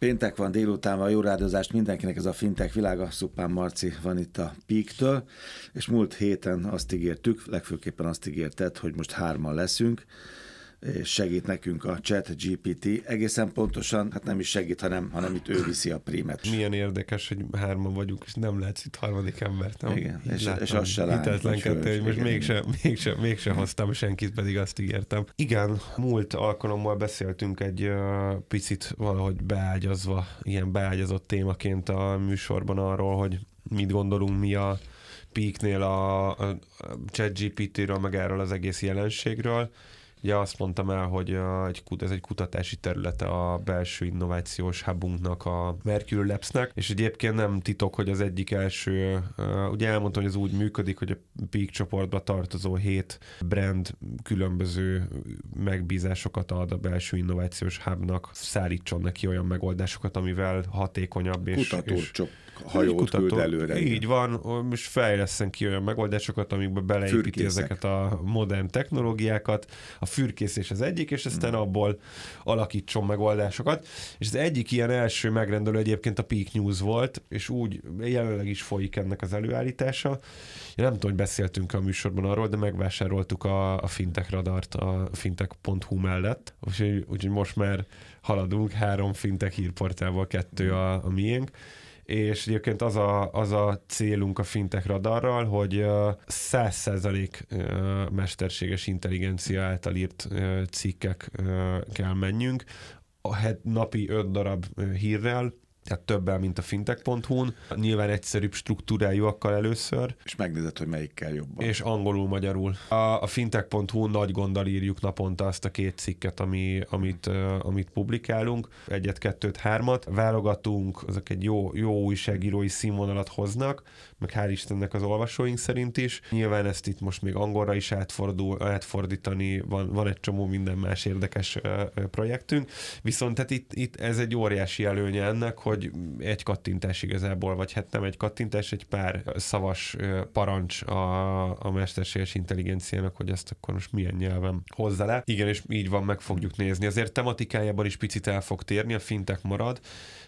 Péntek van, délután van, jó rádozást mindenkinek, ez a fintech világa, Szupán Marci van itt a Peak-től, és múlt héten azt ígértük, legfőképpen azt ígérted, hogy most hárman leszünk, és segít nekünk a chat GPT. Egészen pontosan, hát nem is segít, hanem, hanem itt ő viszi a prímet. Milyen érdekes, hogy hárman vagyunk, és nem látsz itt harmadik embert. Nem? Igen, és, látom, és az se lát. Hitetlenkedő, hogy most mégsem, mégsem, mégsem hoztam senkit, pedig azt ígértem. Igen, múlt alkalommal beszéltünk egy uh, picit valahogy beágyazva, ilyen beágyazott témaként a műsorban arról, hogy mit gondolunk mi a Peaknél a, a ChatGPT-ről, meg erről az egész jelenségről Ugye azt mondtam el, hogy egy, ez egy kutatási területe a belső innovációs hubunknak, a Mercury Labsnek, és egyébként nem titok, hogy az egyik első, ugye elmondtam, hogy ez úgy működik, hogy a Peak csoportba tartozó hét brand különböző megbízásokat ad a belső innovációs hubnak, szállítson neki olyan megoldásokat, amivel hatékonyabb és, és hajót kutató, küld előre. Így van, most fejleszten ki olyan megoldásokat, amikbe beleépíti Fürkészek. ezeket a modern technológiákat. A fürkészés az egyik, és aztán hmm. abból alakítson megoldásokat. És az egyik ilyen első megrendelő egyébként a Peak News volt, és úgy jelenleg is folyik ennek az előállítása. Én nem tudom, hogy beszéltünk a műsorban arról, de megvásároltuk a, a fintech radart a fintech.hu mellett, úgyhogy, úgyhogy most már haladunk, három fintech hírportával, kettő a, a miénk és egyébként az a, az a célunk a fintech radarral, hogy 100% mesterséges intelligencia által írt cikkek kell menjünk, a napi 5 darab hírrel, tehát többel, mint a fintech.hu-n. Nyilván egyszerűbb struktúrájúakkal először. És megnézed, hogy melyikkel jobban. És angolul, magyarul. A, a fintech.hu nagy gonddal írjuk naponta azt a két cikket, ami, amit, amit publikálunk. Egyet, kettőt, hármat. Válogatunk, azok egy jó, jó újságírói színvonalat hoznak, meg hál' Istennek az olvasóink szerint is. Nyilván ezt itt most még angolra is átfordul, átfordítani, van, van egy csomó minden más érdekes projektünk. Viszont tehát itt, itt ez egy óriási előnye ennek, hogy egy kattintás igazából, vagy hát nem egy kattintás, egy pár szavas parancs a, a mesterséges intelligenciának, hogy ezt akkor most milyen nyelven hozza le. Igen, és így van, meg fogjuk nézni. Azért tematikájában is picit el fog térni, a fintek marad,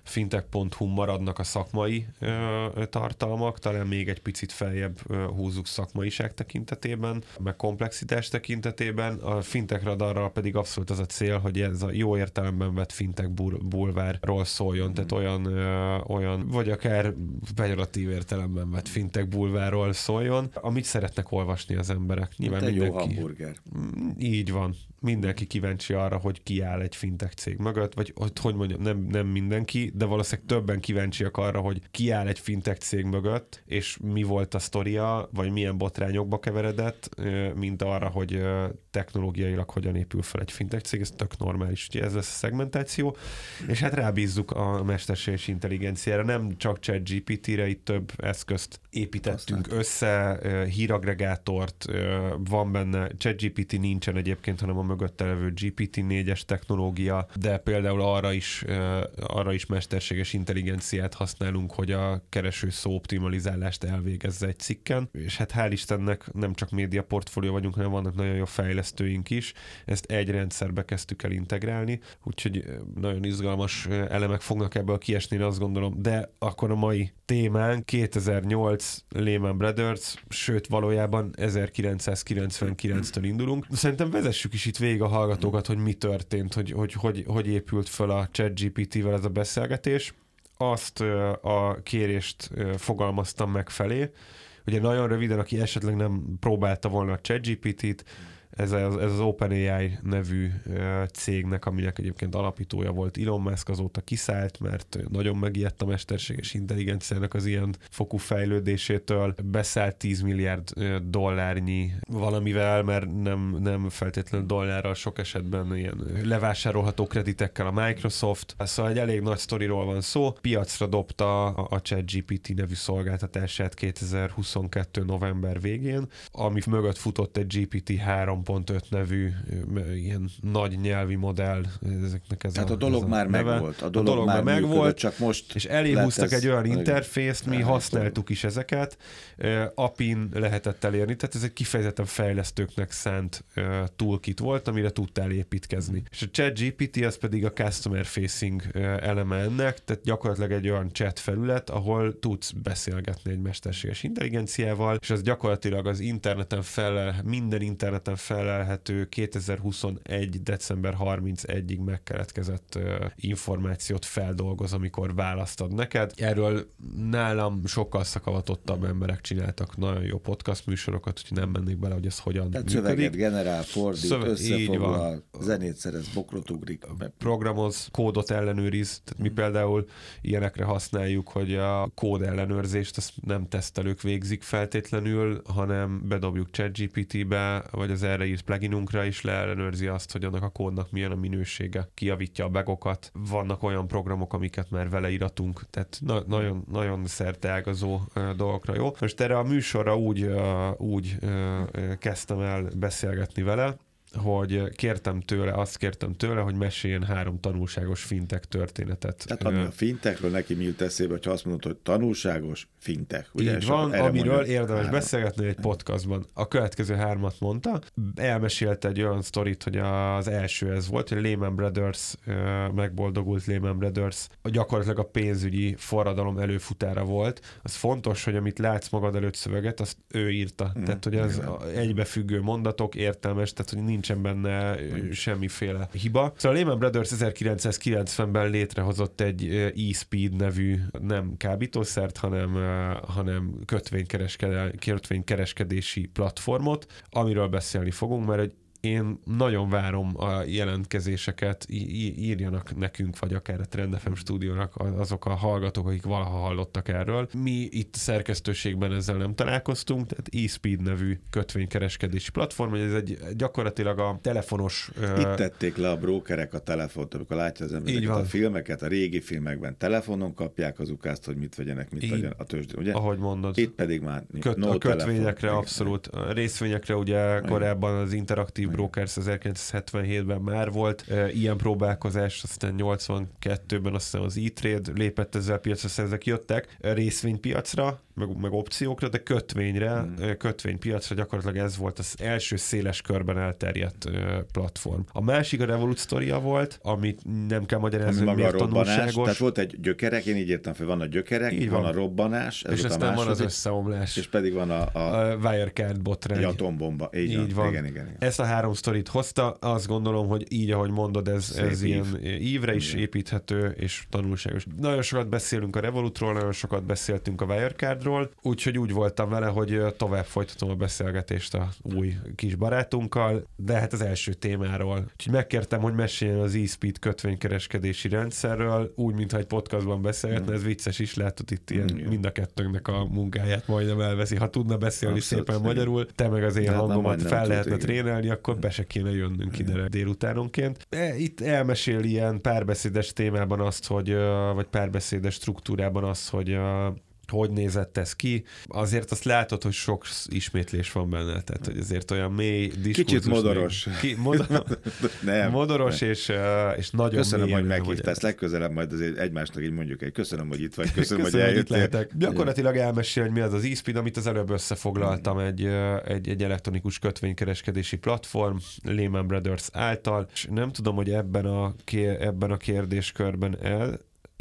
fintech.hu maradnak a szakmai ö, tartalmak, talán még egy picit feljebb húzzuk szakmaiság tekintetében, meg komplexitás tekintetében. A fintech radarral pedig abszolút az a cél, hogy ez a jó értelemben vett fintech bulvárról szóljon, mm. tehát olyan, ö, olyan, vagy akár pejoratív értelemben vett fintech bulvárról szóljon, amit szeretnek olvasni az emberek. Nyilván Mint mindenki, jó hamburger. Mm, így van. Mindenki kíváncsi arra, hogy ki áll egy fintech cég mögött, vagy hogy, hogy mondjam, nem, nem mindenki, de valószínűleg többen kíváncsiak arra, hogy ki áll egy fintech cég mögött, és mi volt a sztoria, vagy milyen botrányokba keveredett, mint arra, hogy technológiailag hogyan épül fel egy fintech cég, ez tök normális, ugye ez lesz a szegmentáció, és hát rábízzuk a mesterséges intelligenciára, nem csak chat GPT-re, itt több eszközt építettünk Aztán. össze, híragregátort, van benne, ChatGPT nincsen egyébként, hanem a mögötte levő GPT-4-es technológia, de például arra is, arra is mesterséges intelligenciát használunk, hogy a kereső szó optimalizálást elvégezze egy cikken, és hát hál' Istennek nem csak média portfólió vagyunk, hanem vannak nagyon jó fejlesztőink is, ezt egy rendszerbe kezdtük el integrálni, úgyhogy nagyon izgalmas elemek fognak ebből kiesni, azt gondolom, de akkor a mai témánk 2008 Lehman Brothers, sőt valójában 1999-től indulunk. Szerintem vezessük is itt végig a hallgatókat, hogy mi történt, hogy hogy, hogy, hogy épült fel a ChatGPT-vel ez a beszélgetés. Azt a kérést fogalmaztam meg felé, ugye nagyon röviden, aki esetleg nem próbálta volna a ChatGPT-t, ez az, ez az OpenAI nevű cégnek, aminek egyébként alapítója volt Elon Musk, azóta kiszállt, mert nagyon megijedt a mesterséges intelligenciának az ilyen fokú fejlődésétől. Beszállt 10 milliárd dollárnyi valamivel, mert nem, nem feltétlenül dollárral, sok esetben ilyen levásárolható kreditekkel a Microsoft. Szóval egy elég nagy sztoriról van szó. Piacra dobta a, ChatGPT nevű szolgáltatását 2022. november végén, ami mögött futott egy GPT-3 3.5 nevű ilyen nagy nyelvi modell. Ezeknek ez Tehát a, a dolog ez a már neve. megvolt. A A dolog, dolog már megvolt, csak most és eléhúztak egy olyan interfészt, mi használtuk is ezeket, API-n lehetett elérni, tehát ez egy kifejezetten fejlesztőknek szánt toolkit volt, amire tudtál építkezni. És a ChatGPT az pedig a customer facing eleme ennek, tehát gyakorlatilag egy olyan chat felület, ahol tudsz beszélgetni egy mesterséges intelligenciával, és az gyakorlatilag az interneten felel, minden interneten felelhető 2021. december 31-ig megkeletkezett információt feldolgoz, amikor választad neked. Erről nálam sokkal szakavatottabb emberek csináltak nagyon jó podcast műsorokat, úgyhogy nem mennék bele, hogy ez hogyan Tehát működik. szöveget generál, fordít, Szöve- összefoglal, zenét szerez, bokrot ugrik. programoz, kódot ellenőriz. Tehát mi például ilyenekre használjuk, hogy a kód ellenőrzést azt nem tesztelők végzik feltétlenül, hanem bedobjuk ChatGPT-be, vagy az erre írt pluginunkra is leellenőrzi azt, hogy annak a kódnak milyen a minősége, kijavítja a bagokat. Vannak olyan programok, amiket már vele iratunk, tehát na- nagyon, nagyon szerteágazó dolgokra jó. Most erre a műsorra úgy, úgy kezdtem el beszélgetni vele, hogy kértem tőle, azt kértem tőle, hogy meséljen három tanulságos fintek történetet. Tehát ami a fintekről neki mi jut eszébe, ha azt mondod, hogy tanulságos fintek. Ugye? Így van, amiről mondja, érdemes három. beszélgetni egy podcastban. A következő hármat mondta, elmesélte egy olyan sztorit, hogy az első ez volt, hogy Lehman Brothers, megboldogult Lehman Brothers, gyakorlatilag a pénzügyi forradalom előfutára volt. Az fontos, hogy amit látsz magad előtt szöveget, azt ő írta. Mm, tehát, hogy ez egybefüggő mondatok, értelmes, tehát, hogy nincsen benne semmiféle hiba. Szóval a Lehman Brothers 1990-ben létrehozott egy e-speed nevű nem kábítószert, hanem, hanem kötvénykereskedési platformot, amiről beszélni fogunk, mert egy én nagyon várom a jelentkezéseket, írjanak nekünk, vagy akár a Trend FM stúdiónak azok a hallgatók, akik valaha hallottak erről. Mi itt szerkesztőségben ezzel nem találkoztunk, tehát eSpeed nevű kötvénykereskedési platform, hogy ez egy gyakorlatilag a telefonos... Itt tették le a brókerek a telefont, amikor látja az ember a filmeket, a régi filmekben telefonon kapják az ukázt, hogy mit vegyenek, mit legyen a tőzsdén, ugye? ahogy mondod. Itt pedig már Köt, no a telefon. kötvényekre Igen. abszolút. A részvényekre ugye korábban az Interactive Brokers 1977-ben már volt e, ilyen próbálkozás, aztán 82-ben azt hiszem az E-Trade lépett ezzel piacra, aztán ezek jöttek részvénypiacra, meg, meg opciókra, de kötvényre, mm. kötvénypiacra gyakorlatilag ez volt az első széles körben elterjedt platform. A másik a Revolut sztoria volt, amit nem kell magyarázni, hogy miért robbanás, tanulságos. tehát volt egy gyökerek, én így értem fel, van a gyökerek, Így van. van. a robbanás, ez és ott a aztán van az második, összeomlás. és pedig van a, a, a Wirecard botrány. atombomba. Így, Így van. Igen, igen, igen. Ezt a három sztorit hozta, azt gondolom, hogy így, ahogy mondod, ez, Szép ez ív. ilyen ívre is Igen. építhető, és tanulságos. Nagyon sokat beszélünk a Revolutról, nagyon sokat beszéltünk a Wirecardról, úgyhogy úgy voltam vele, hogy tovább folytatom a beszélgetést a új kis barátunkkal, de hát az első témáról. Úgyhogy megkértem, hogy meséljen az eSpeed kötvénykereskedési rendszerről, úgy, mintha egy podcastban beszélgetne, ez vicces is, látod itt ilyen Igen. mind a kettőnknek a munkáját majdnem elveszi. Ha tudna beszélni Abszolút, szépen igen. magyarul, te meg az én hát hangomat fel tud, lehetne igen. trénelni, akkor be se kéne jönnünk ide délutánonként. E, Itt elmesél ilyen párbeszédes témában azt, hogy, vagy párbeszédes struktúrában azt, hogy hogy nézett ez ki. Azért azt látod, hogy sok ismétlés van benne, tehát hogy azért olyan mély diskurzus. Kicsit modoros. Ki, modor, Nem, modoros nem. és, ö, és nagyon Köszönöm, mélyen hogy meghívtál. legközelebb majd azért egymásnak így mondjuk egy köszönöm, hogy itt vagy, köszönöm, Köszönöm, hogy hogy itt lehetek. Gyakorlatilag elmesél, hogy mi az az eSpeed, amit az előbb összefoglaltam egy, ö, egy, egy elektronikus kötvénykereskedési platform Lehman Brothers által, és nem tudom, hogy ebben a, ebben a kérdéskörben el,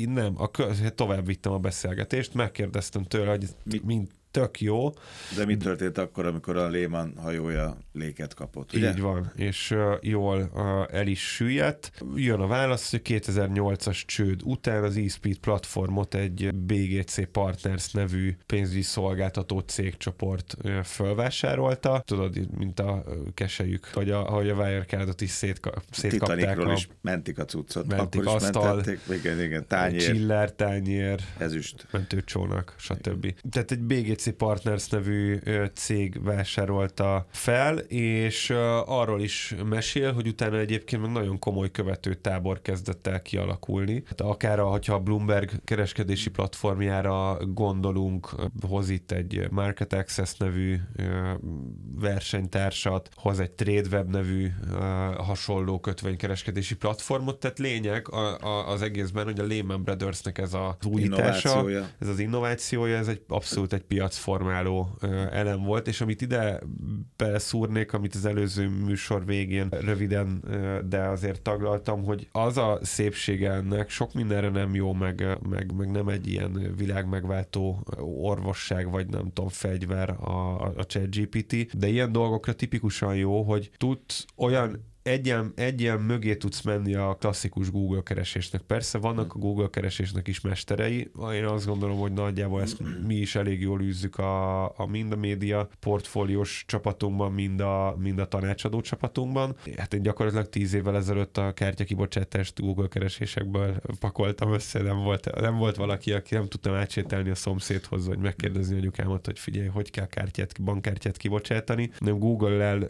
nem, a, tovább vittem a beszélgetést, megkérdeztem tőle, hogy mind tök jó, De mi történt akkor, amikor a Lehman hajója léket kapott, ugye? Így van, és uh, jól uh, el is süllyedt. Jön a válasz, hogy 2008-as csőd után az eSpeed platformot egy BGC Partners nevű pénzügyi szolgáltató cégcsoport uh, fölvásárolta. Tudod, mint a keselyük, hogy a, hogy a Wirecardot is szétka, szétkapták Titanicról a is mentik a cuccot. Mentik, akkor is asztal, mentették. Igen, igen, tányér, chiller, tányér, ezüst. mentőcsónak, stb. Tehát egy BGC BGC Partners nevű cég vásárolta fel, és arról is mesél, hogy utána egyébként meg nagyon komoly követő tábor kezdett el kialakulni. Tehát akár a, hogyha a Bloomberg kereskedési platformjára gondolunk, hoz itt egy Market Access nevű versenytársat, hoz egy TradeWeb nevű hasonló kötvénykereskedési platformot, tehát lényeg az egészben, hogy a Lehman Brothersnek ez az újítása, ez az innovációja, ez egy abszolút egy piacformáló elem volt, és amit ide beleszúrnék, amit az előző műsor végén röviden, de azért taglaltam, hogy az a szépsége ennek, sok mindenre nem jó, meg, meg, meg nem egy ilyen világmegváltó orvosság, vagy nem tudom, fegyver a, a ChatGPT, de ilyen dolgokra tipikusan jó, hogy tud olyan egyen, egyen mögé tudsz menni a klasszikus Google keresésnek. Persze vannak a Google keresésnek is mesterei, én azt gondolom, hogy nagyjából ezt mi is elég jól űzzük a, a mind a média portfóliós csapatunkban, mind a, mind a tanácsadó csapatunkban. Hát én gyakorlatilag tíz évvel ezelőtt a kártyakibocsátást Google keresésekből pakoltam össze, nem volt, nem volt valaki, aki nem tudtam átsételni a szomszédhoz, vagy megkérdezni anyukámat, hogy figyelj, hogy kell kártyát, bankkártyát kibocsátani. Nem Google-el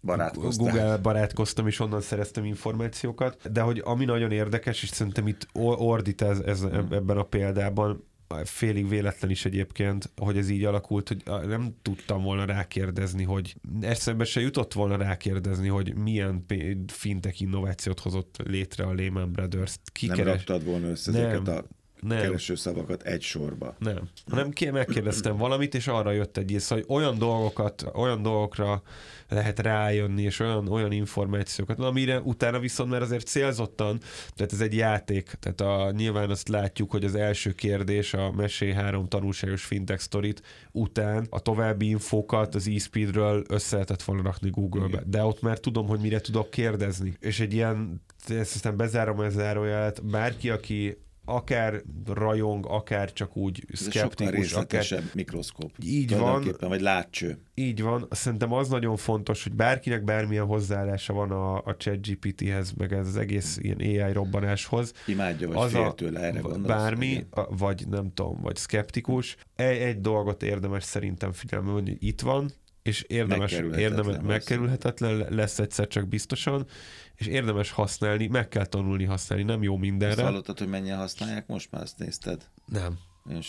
Google barátkoztam, és onnan szereztem információkat, de hogy ami nagyon érdekes, és szerintem itt ordít ez, ez hmm. ebben a példában, félig véletlen is egyébként, hogy ez így alakult, hogy nem tudtam volna rákérdezni, hogy eszembe se jutott volna rákérdezni, hogy milyen fintek innovációt hozott létre a Lehman Brothers. Ki nem keres... volna össze nem. ezeket a nem. kereső szavakat egy sorba. Nem. Hanem megkérdeztem valamit, és arra jött egy ész, hogy olyan dolgokat, olyan dolgokra lehet rájönni, és olyan, olyan információkat, amire utána viszont mert azért célzottan, tehát ez egy játék, tehát a, nyilván azt látjuk, hogy az első kérdés a Mesé 3 tanulságos fintech sztorit után a további infókat az e-speedről össze lehetett volna rakni Google-be, de ott már tudom, hogy mire tudok kérdezni, és egy ilyen ezt aztán bezárom a zárójelet, bárki, aki akár rajong, akár csak úgy szkeptikus. akár... mikroszkóp. Így van. Vagy látcső. Így van. Szerintem az nagyon fontos, hogy bárkinek bármilyen hozzáállása van a, a chat GPT-hez, meg ez az egész ilyen AI robbanáshoz. Imádja, vagy az fél tőle, erre gondolsz, Bármi, a, vagy nem tudom, vagy szkeptikus. Egy, egy dolgot érdemes szerintem figyelme hogy itt van, és érdemes, megkerülhetetlen, érdemes, megkerülhetetlen lesz egyszer csak biztosan, és érdemes használni, meg kell tanulni használni, nem jó mindenre. Azt hallottad, hogy mennyien használják most már, ezt nézted? Nem.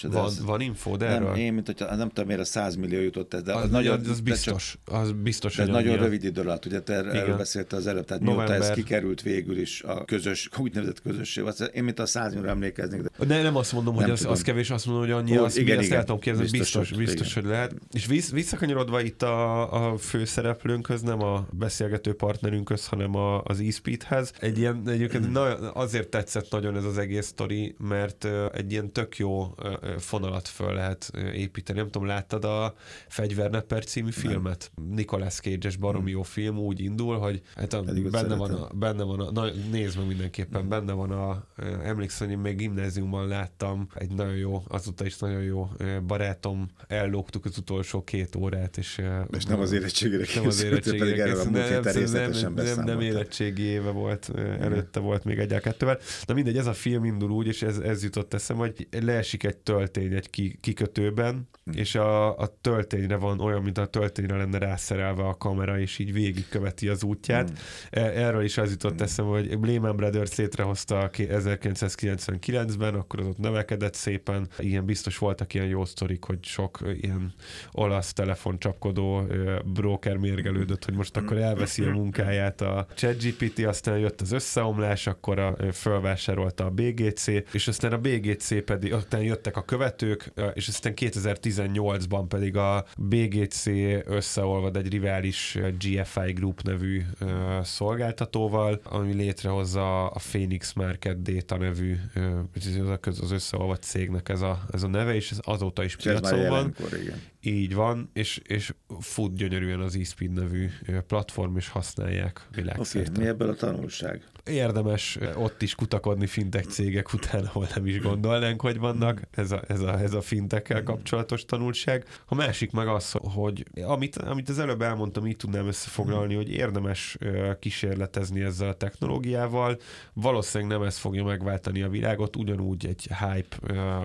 Van, az, van info, de nem, erről? Én, mint hogyha, nem tudom, miért a 100 millió jutott ez, de az, az, nagyon, az biztos, csak, az biztos, de nagyon rövid idő alatt, ugye te Igen. erről beszéltél az előbb, tehát November. mióta ez kikerült végül is a közös, úgynevezett közösség, én mint a 100 millió emlékeznék. De, de nem azt mondom, hogy az, az, kevés, azt mondom, hogy annyi, az, igen, igen, el tudom képzelni, biztos, biztos, hogy, biztos hogy lehet. És vissz, visszakanyarodva itt a, a főszereplőnkhöz, nem a beszélgető partnerünkhöz, hanem a, az e-speedhez. Egy ilyen, egyébként na, azért tetszett nagyon ez az egész sztori, mert egy ilyen tök jó fonalat föl lehet építeni. Nem tudom, láttad a Fegyvernepper című filmet? Nem. Nicolas Cage-es baromi jó film úgy indul, hogy hát a, benne, van a, benne van a, na, nézd meg mindenképpen, benne van a, emlékszem, hogy én még gimnáziumban láttam egy nagyon jó, azóta is nagyon jó barátom, ellógtuk az utolsó két órát, és, és nem az érettségére nem az érettségére készült, nem, nem, nem, nem érettségi éve volt, előtte volt még egy kettővel. Na mindegy, ez a film indul úgy, és ez, ez jutott eszem, hogy leesik egy töltény egy ki, kikötőben, hm. és a, a töltényre van olyan, mint a töltényre lenne rászerelve a kamera, és így végigköveti az útját. Mm. Erről is az jutott mm. eszem, hogy Lehman Brothers létrehozta 1999-ben, akkor az ott növekedett szépen. Ilyen biztos voltak ilyen jó sztorik, hogy sok ilyen olasz telefoncsapkodó broker mérgelődött, hogy most akkor elveszi a munkáját a ChatGPT, aztán jött az összeomlás, akkor a, fölvásárolta a BGC, és aztán a BGC pedig, aztán jöttek a követők, és aztán 2018-ban pedig a BGC összeolvad egy rivális GFI Group nevű szolgáltatóval, ami létrehozza a Phoenix Market Data nevű, az összeolvad cégnek ez a, ez a neve, és ez azóta is piacon van. Igen. Így van, és, és fut gyönyörűen az eSpeed nevű platform, és használják világszerte. Okay, mi ebből a tanulság? Érdemes ott is kutakodni fintech cégek után, ahol nem is gondolnánk, hogy vannak. Ez a, ez a, ez a fintekkel kapcsolatos tanulság. A másik meg az, hogy amit, amit az előbb elmondtam, így tudnám összefoglalni, hogy érdemes kísérletezni ezzel a technológiával. Valószínűleg nem ez fogja megváltani a világot, ugyanúgy egy hype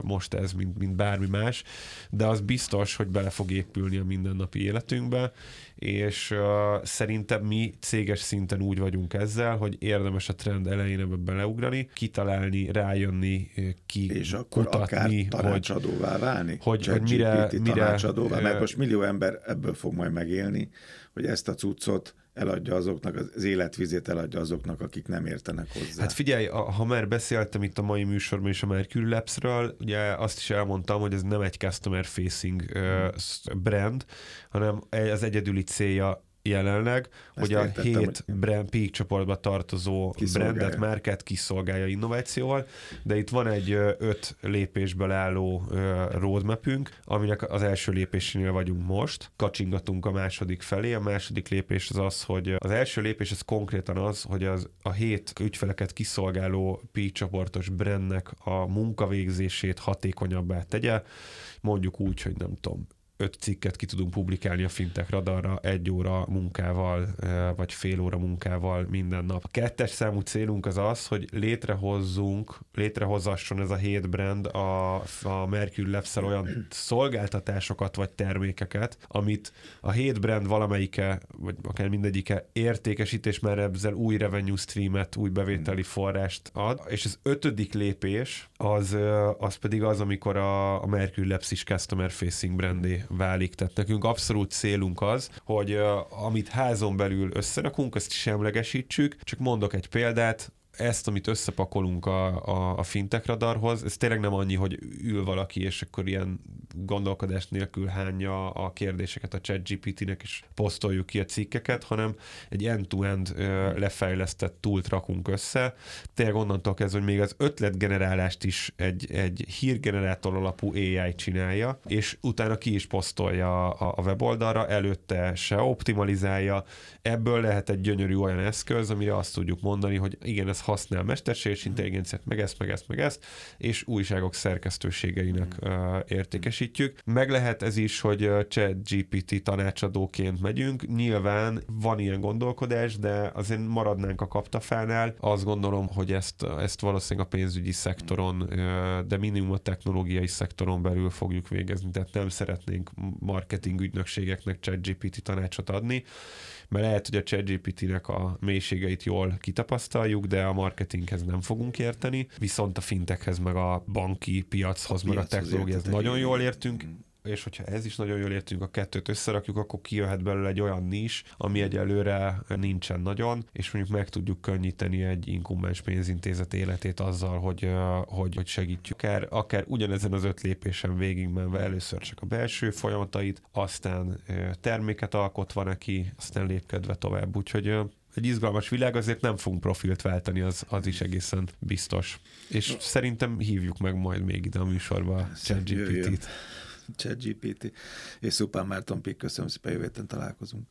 most ez, mint, mint bármi más, de az biztos, hogy bele bele fog épülni a mindennapi életünkbe, és uh, szerintem mi céges szinten úgy vagyunk ezzel, hogy érdemes a trend elején ebbe beleugrani, kitalálni, rájönni, ki És akkor kutatni, akár tanácsadóvá hogy, válni? Hogy, hogy mire, mire... Tanácsadóvá, mert most millió ember ebből fog majd megélni, hogy ezt a cuccot eladja azoknak, az életvizét eladja azoknak, akik nem értenek hozzá. Hát figyelj, ha már beszéltem itt a mai műsorban is a Mercury Labs-ről, ugye azt is elmondtam, hogy ez nem egy customer facing brand, hanem az egyedüli célja jelenleg, Ezt hogy a hét hogy... brand peak csoportba tartozó brandet, márkát kiszolgálja innovációval, de itt van egy öt lépésből álló roadmapünk, aminek az első lépésénél vagyunk most, kacsingatunk a második felé, a második lépés az az, hogy az első lépés az konkrétan az, hogy az a hét ügyfeleket kiszolgáló peak csoportos brandnek a munkavégzését hatékonyabbá tegye, mondjuk úgy, hogy nem tudom, öt cikket ki tudunk publikálni a fintek radarra egy óra munkával, vagy fél óra munkával minden nap. A kettes számú célunk az az, hogy létrehozzunk, létrehozasson ez a hét brand a, a Mercury labs olyan szolgáltatásokat vagy termékeket, amit a hét brand valamelyike, vagy akár mindegyike értékesít, és már ezzel új revenue streamet, új bevételi forrást ad. És az ötödik lépés az, az pedig az, amikor a, a Mercury Labs is customer facing brandé válik. Tehát nekünk abszolút célunk az, hogy uh, amit házon belül összerakunk, azt semlegesítsük. Csak mondok egy példát, ezt, amit összepakolunk a, a, a fintek radarhoz, ez tényleg nem annyi, hogy ül valaki, és akkor ilyen gondolkodás nélkül hányja a kérdéseket a chat GPT-nek, és posztoljuk ki a cikkeket, hanem egy end-to-end lefejlesztett túlt rakunk össze. Tényleg onnantól kezdve, hogy még az ötletgenerálást is egy, egy hírgenerátor alapú AI csinálja, és utána ki is posztolja a, a weboldalra, előtte se optimalizálja. Ebből lehet egy gyönyörű olyan eszköz, amire azt tudjuk mondani, hogy igen, ez használ mesterséges intelligenciát, meg ezt, meg ezt, meg ezt, és újságok szerkesztőségeinek uh, értékesítjük. Meg lehet ez is, hogy chat GPT tanácsadóként megyünk. Nyilván van ilyen gondolkodás, de azért maradnánk a kaptafánál. Azt gondolom, hogy ezt, ezt valószínűleg a pénzügyi szektoron, de minimum a technológiai szektoron belül fogjuk végezni, tehát nem szeretnénk marketing ügynökségeknek chat GPT tanácsot adni mert lehet, hogy a ChatGPT-nek a mélységeit jól kitapasztaljuk, de a marketinghez nem fogunk érteni, viszont a fintekhez, meg a banki piachoz, a meg a technológiához nagyon jól értünk, mm és hogyha ez is nagyon jól értünk, a kettőt összerakjuk, akkor kijöhet belőle egy olyan nis, ami egyelőre nincsen nagyon, és mondjuk meg tudjuk könnyíteni egy inkumbens pénzintézet életét azzal, hogy, hogy, hogy segítjük. Akár, akár ugyanezen az öt lépésen végigmenve először csak a belső folyamatait, aztán terméket alkotva neki, aztán lépkedve tovább. Úgyhogy egy izgalmas világ, azért nem fogunk profilt váltani, az, az is egészen biztos. És szerintem hívjuk meg majd még ide a műsorba a ChatGPT-t. ChatGPT és Szupán Márton Pik, köszönöm szépen, jövő találkozunk.